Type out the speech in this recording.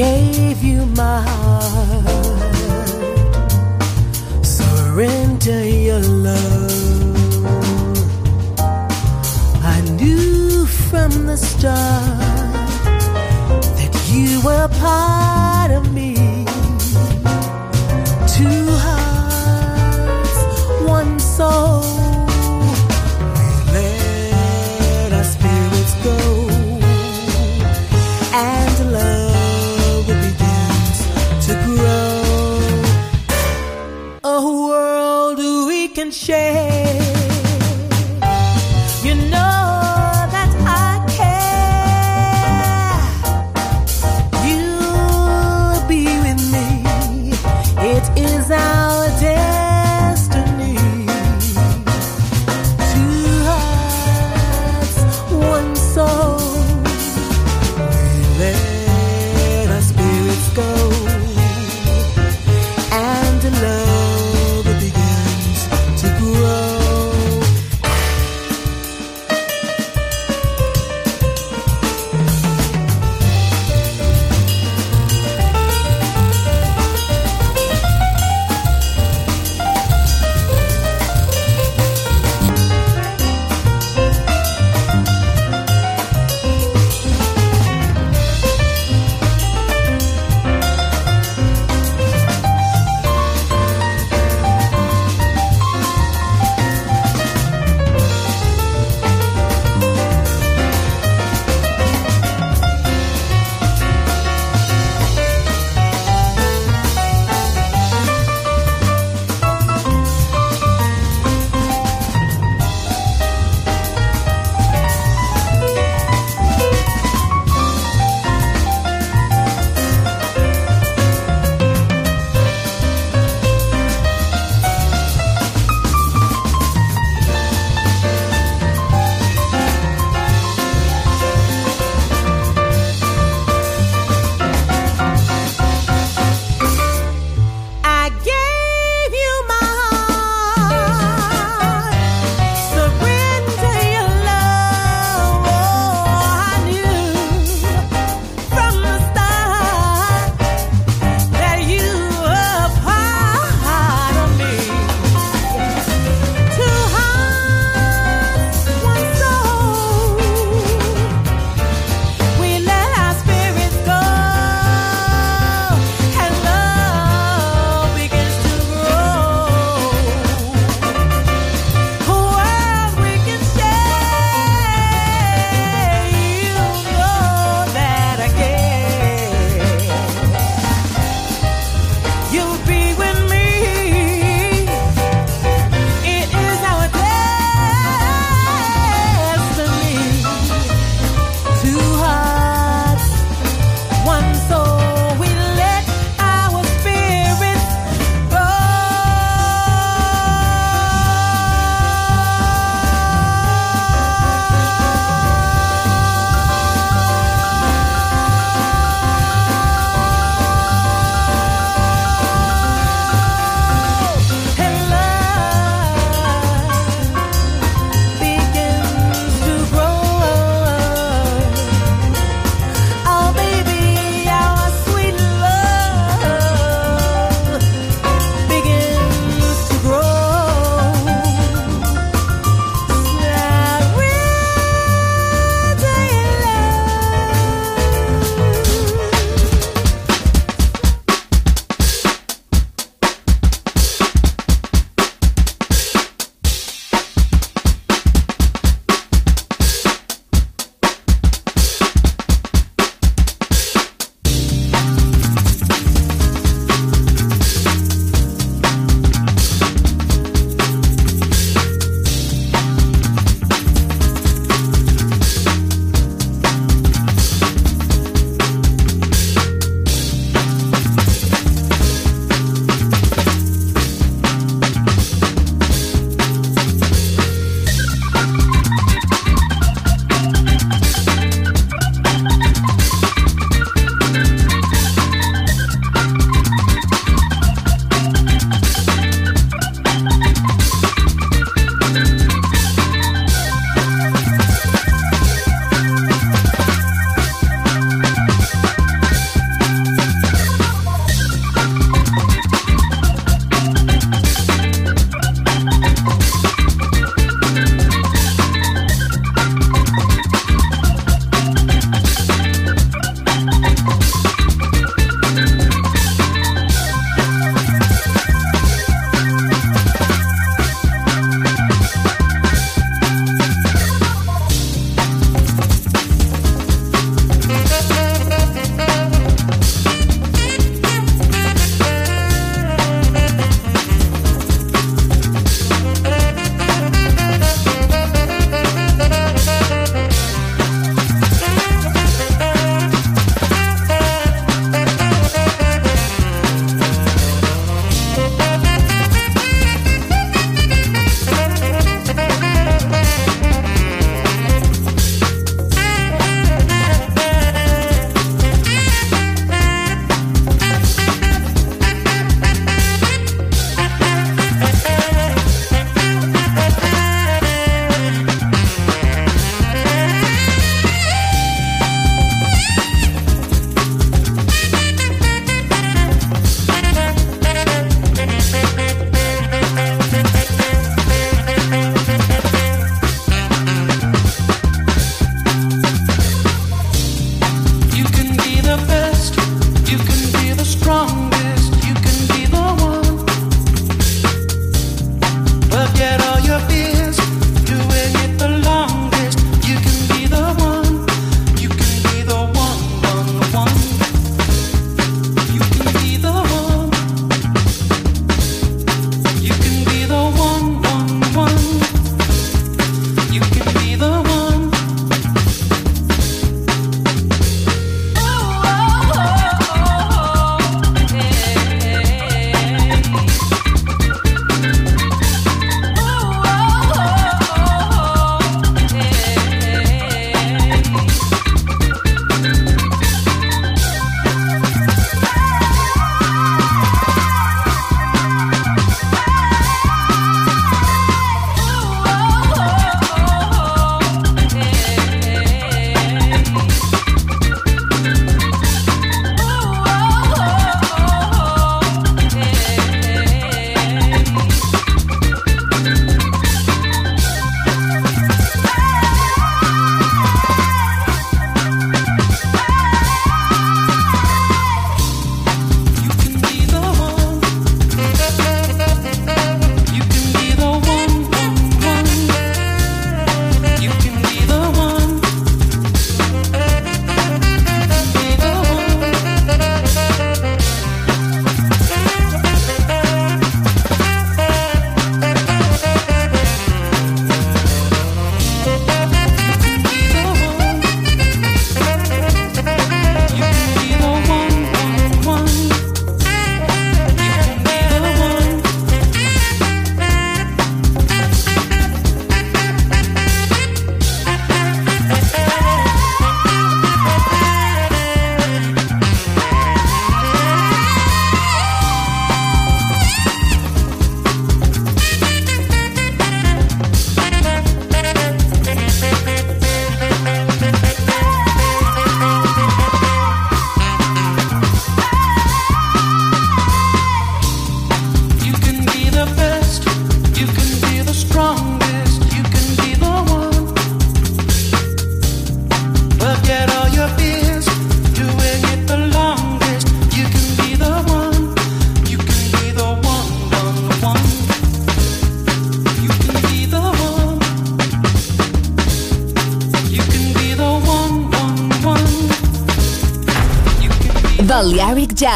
gave you my heart. Surrender your love. I knew from the start that you were part of me. Two hearts, one soul. Shame.